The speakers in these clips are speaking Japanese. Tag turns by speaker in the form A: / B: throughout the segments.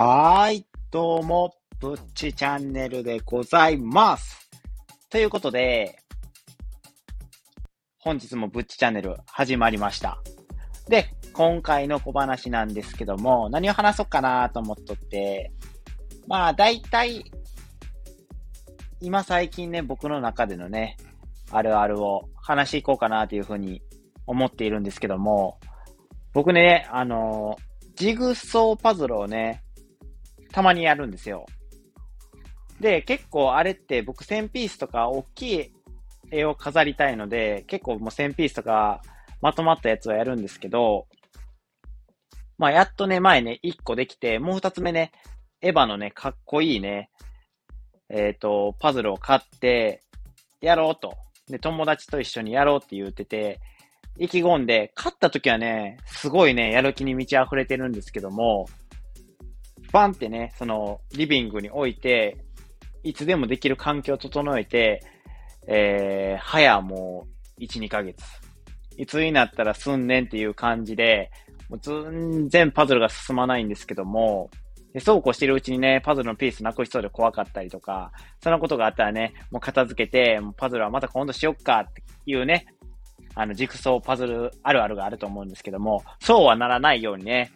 A: はい、どうも、ぶっちチャンネルでございます。ということで、本日もぶっちチャンネル始まりました。で、今回の小話なんですけども、何を話そうかなと思っとって、まあ、大体、今最近ね、僕の中でのね、あるあるを話していこうかなというふうに思っているんですけども、僕ね、あの、ジグソーパズルをね、たまにやるんですよ。で、結構あれって僕1000ピースとか大きい絵を飾りたいので、結構もう1000ピースとかまとまったやつをやるんですけど、まあやっとね、前ね、1個できて、もう2つ目ね、エヴァのね、かっこいいね、えっ、と、パズルを買って、やろうと。で、友達と一緒にやろうって言ってて、意気込んで、勝った時はね、すごいね、やる気に満ち溢れてるんですけども、バンってね、その、リビングに置いて、いつでもできる環境を整えて、えー、早もう、1、2ヶ月。いつになったらすんねんっていう感じで、もう全然パズルが進まないんですけども、でそうこうしてるうちにね、パズルのピースなくしそうで怖かったりとか、そんなことがあったらね、もう片付けて、もうパズルはまた今度しよっかっていうね、あの、ジクソーパズルあるあるがあると思うんですけども、そうはならないようにね、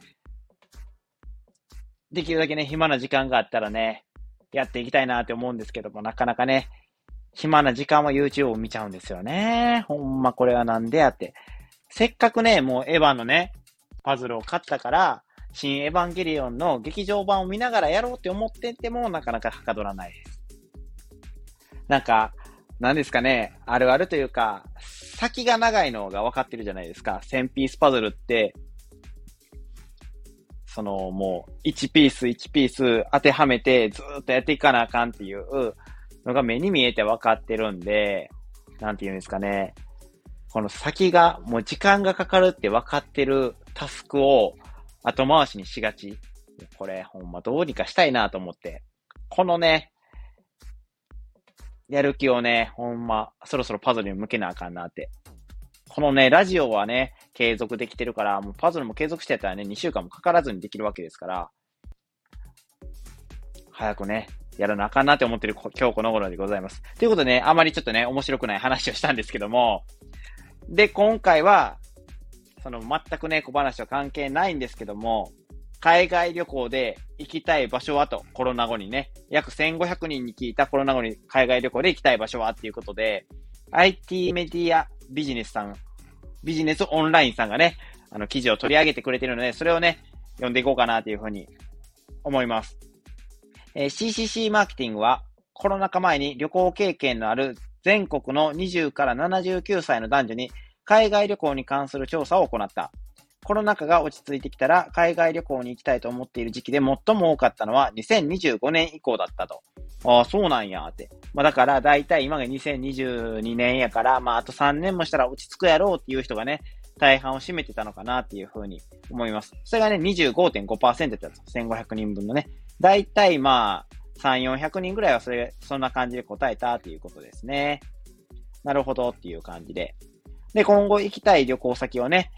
A: できるだけね、暇な時間があったらね、やっていきたいなって思うんですけども、なかなかね、暇な時間は YouTube を見ちゃうんですよね。ほんまこれはなんでやって。せっかくね、もうエヴァのね、パズルを買ったから、新エヴァンゲリオンの劇場版を見ながらやろうって思ってても、なかなかはかどらないです。なんか、なんですかね、あるあるというか、先が長いのが分かってるじゃないですか。1000ピースパズルって、そのもう1ピース1ピース当てはめてずっとやっていかなあかんっていうのが目に見えて分かってるんで、なんて言うんですかね。この先がもう時間がかかるって分かってるタスクを後回しにしがち。これほんまどうにかしたいなと思って。このね、やる気をね、ほんまそろそろパズルに向けなあかんなってこのね、ラジオはね、継続できてるから、もうパズルも継続してたらね、2週間もかからずにできるわけですから、早くね、やらなあかんなって思ってる今日この頃でございます。ということでね、あまりちょっとね、面白くない話をしたんですけども、で、今回は、その全くね、小話は関係ないんですけども、海外旅行で行きたい場所はと、コロナ後にね、約1500人に聞いたコロナ後に海外旅行で行きたい場所はっていうことで、IT メディアビジネスさん、ビジネスオンラインさんがね、あの記事を取り上げてくれてるので、それをね、読んでいこうかなというふうに思います。えー CCC マーケティングはコロナ禍前に旅行経験のある全国の20から79歳の男女に海外旅行に関する調査を行った。コロナ禍が落ち着いてきたら海外旅行に行きたいと思っている時期で最も多かったのは2025年以降だったと。ああ、そうなんやって。まあだから、だいたい今が2022年やから、まああと3年もしたら落ち着くやろうっていう人がね、大半を占めてたのかなっていうふうに思います。それがね、25.5%だったんです。1500人分のね。だいたいまあ、3、400人ぐらいはそれ、そんな感じで答えたっていうことですね。なるほどっていう感じで。で、今後行きたい旅行先をね、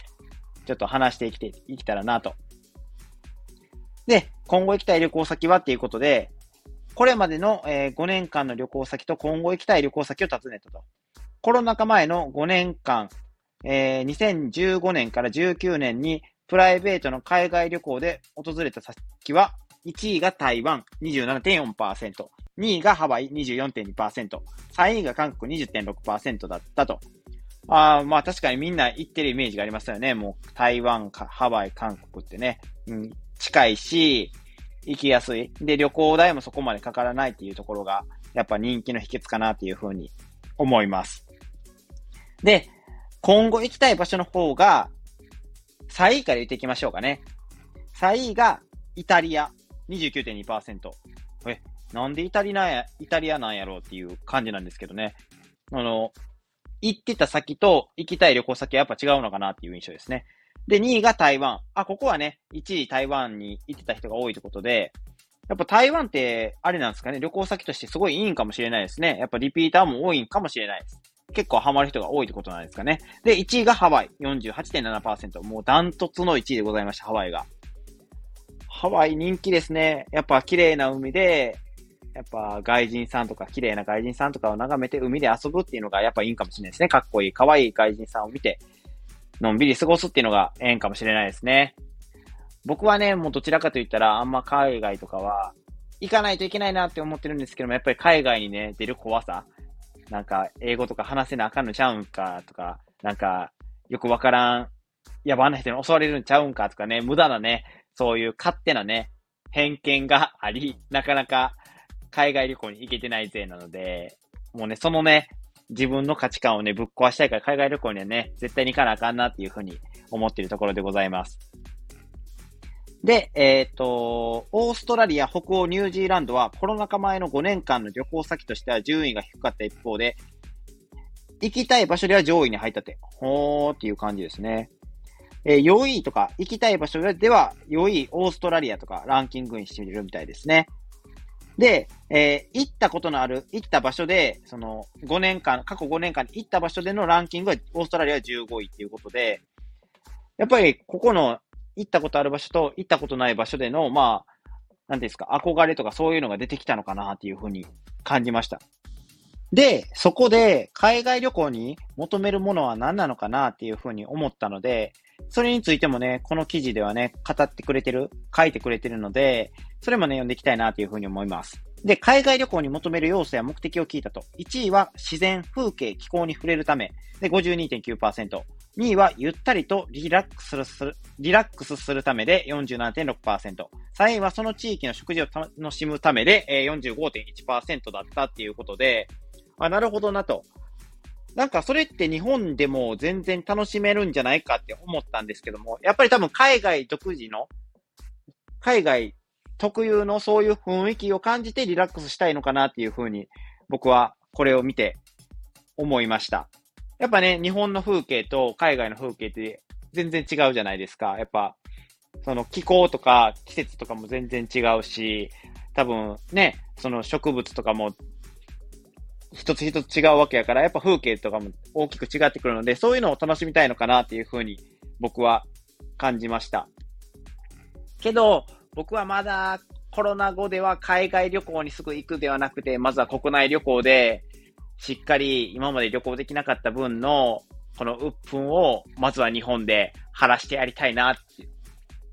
A: ちょっと話していきて、いきたらなと。で、今後行きたい旅行先はっていうことで、これまでの、えー5年間の旅行先と今後行きたい旅行先を尋ねたと。コロナ禍前の5年間、えー2015年から19年にプライベートの海外旅行で訪れた先は、1位が台湾27.4%、2位がハワイ24.2%、3位が韓国20.6%だったと。ああ、まあ確かにみんな行ってるイメージがありますよね。もう台湾かハワイ、韓国ってね。うん、近いし、行きやすい。で、旅行代もそこまでかからないっていうところが、やっぱ人気の秘訣かなっていうふうに思います。で、今後行きたい場所の方が、3位から言っていきましょうかね。3位がイタリア、29.2%。え、なんでイタリア、イタリアなんやろうっていう感じなんですけどね。あの、行ってた先と行きたい旅行先はやっぱ違うのかなっていう印象ですね。で、2位が台湾。あ、ここはね、1位台湾に行ってた人が多いということで、やっぱ台湾って、あれなんですかね、旅行先としてすごいいいんかもしれないですね。やっぱリピーターも多いんかもしれないです。結構ハマる人が多いってことなんですかね？で、1位がハワイ、48.7%。もうダントツの1位でございました、ハワイが。ハワイ人気ですね。やっぱ綺麗な海で、やっぱ外人さんとか綺麗な外人さんとかを眺めて海で遊ぶっていうのがやっぱいいんかもしれないですね。かっこいい、可愛い外人さんを見て、のんびり過ごすっていうのがええんかもしれないですね。僕はね、もうどちらかと言ったらあんま海外とかは行かないといけないなって思ってるんですけども、やっぱり海外にね、出る怖さ。なんか、英語とか話せなあかんのちゃうんかとか、なんか、よくわからん、やばな人に襲われるんちゃうんかとかね、無駄なね、そういう勝手なね、偏見があり、なかなか海外旅行に行けてないぜなので、もうね、そのね、自分の価値観をね、ぶっ壊したいから海外旅行にはね、絶対に行かなあかんなっていうふうに思っているところでございます。で、えっ、ー、と、オーストラリア、北欧、ニュージーランドはコロナ禍前の5年間の旅行先としては順位が低かった一方で、行きたい場所では上位に入ったって、ほーっていう感じですね。えー、4位とか、行きたい場所では4位、オーストラリアとかランキングにしてみるみたいですね。で、えー、行ったことのある、行った場所で、その、5年間、過去5年間行った場所でのランキングは、オーストラリアは15位っていうことで、やっぱり、ここの、行ったことある場所と、行ったことない場所での、まあ、なんですか、憧れとかそういうのが出てきたのかなっていうふうに感じました。で、そこで、海外旅行に求めるものは何なのかなっていうふうに思ったので、それについてもね、この記事ではね、語ってくれてる、書いてくれてるので、それもね、読んでいきたいなというふうに思います。で、海外旅行に求める要素や目的を聞いたと。1位は自然、風景、気候に触れるため。で、52.9%。2位はゆったりとリラックスする、リラックスするためで47.6%。3位はその地域の食事を楽しむためで45.1%だったっていうことで、あ、なるほどなと。なんかそれって日本でも全然楽しめるんじゃないかって思ったんですけども、やっぱり多分海外独自の、海外特有のそういう雰囲気を感じてリラックスしたいのかなっていうふうに僕はこれを見て思いました。やっぱね、日本の風景と海外の風景って全然違うじゃないですか。やっぱ、その気候とか季節とかも全然違うし、多分ね、その植物とかも一つ一つ違うわけやから、やっぱ風景とかも大きく違ってくるので、そういうのを楽しみたいのかなっていうふうに僕は感じました。けど、僕はまだコロナ後では海外旅行にすぐ行くではなくて、まずは国内旅行で、しっかり今まで旅行できなかった分の、この鬱憤を、まずは日本で晴らしてやりたいなっ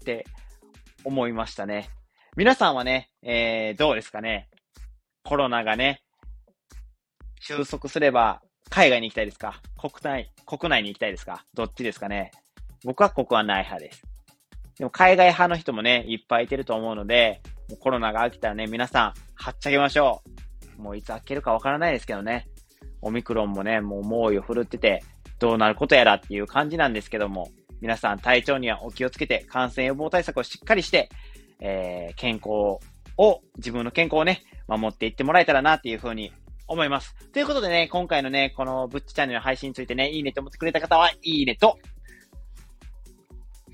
A: て、思いましたね。皆さんはね、えー、どうですかね？コロナがね、収束すれば、海外に行きたいですか？国内、国内に行きたいですか？どっちですかね？僕はここはない派です。でも海外派の人もね、いっぱいいてると思うので、もうコロナが飽きたらね、皆さん、はっちゃけましょう。もういつ開けるかわからないですけどね。オミクロンもね、もう猛威を振るってて、どうなることやらっていう感じなんですけども、皆さん体調にはお気をつけて、感染予防対策をしっかりして、えー、健康を、自分の健康をね、守っていってもらえたらなっていうふうに思います。ということでね、今回のね、このブッチチャンネルの配信についてね、いいねと思ってくれた方は、いいねと、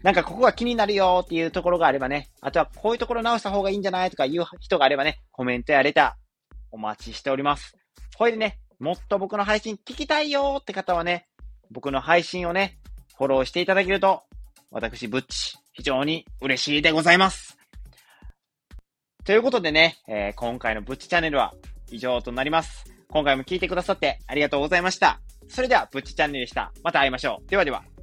A: なんかここが気になるよっていうところがあればね、あとはこういうところ直した方がいいんじゃないとかいう人があればね、コメントやレターお待ちしております。これでね、もっと僕の配信聞きたいよって方はね、僕の配信をね、フォローしていただけると、私、ブッチ、非常に嬉しいでございます。ということでね、えー、今回のブッチチャンネルは以上となります。今回も聞いてくださってありがとうございました。それでは、ブッチチャンネルでした。また会いましょう。ではでは。